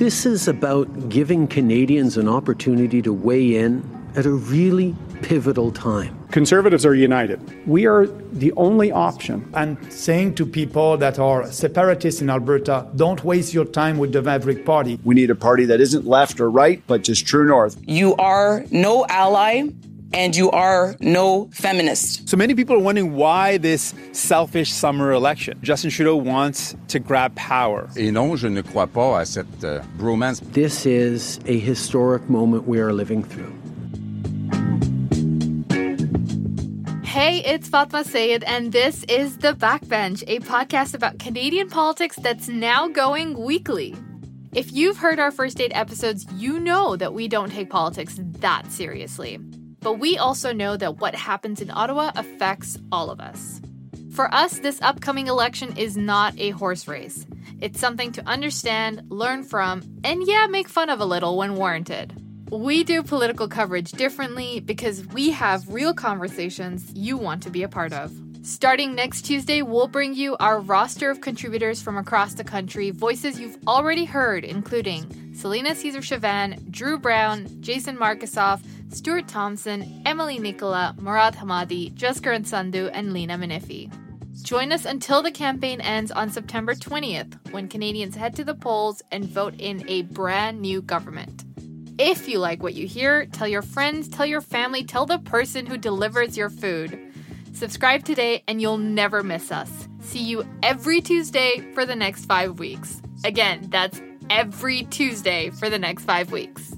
This is about giving Canadians an opportunity to weigh in at a really pivotal time. Conservatives are united. We are the only option. And saying to people that are separatists in Alberta, don't waste your time with the Maverick Party. We need a party that isn't left or right, but just true north. You are no ally and you are no feminist. So many people are wondering why this selfish summer election. Justin Trudeau wants to grab power. Et non, je ne crois pas à cette uh, bromance. This is a historic moment we are living through. Hey, it's Fatima Syed, and this is The Backbench, a podcast about Canadian politics that's now going weekly. If you've heard our first date episodes, you know that we don't take politics that seriously. But we also know that what happens in Ottawa affects all of us. For us, this upcoming election is not a horse race. It's something to understand, learn from, and yeah, make fun of a little when warranted. We do political coverage differently because we have real conversations you want to be a part of. Starting next Tuesday, we'll bring you our roster of contributors from across the country, voices you've already heard, including Selena Caesar Chavan, Drew Brown, Jason Markusoff, Stuart Thomson, Emilie Nicolas, Murad Hemmadi, Jessica Sandu, and Lena Minifi. Join us until the campaign ends on September 20th, when Canadians head to the polls and vote in a brand new government. If you like what you hear, tell your friends, tell your family, tell the person who delivers your food. Subscribe today and you'll never miss us. See you every Tuesday for the next five weeks. Again, that's every Tuesday for the next five weeks.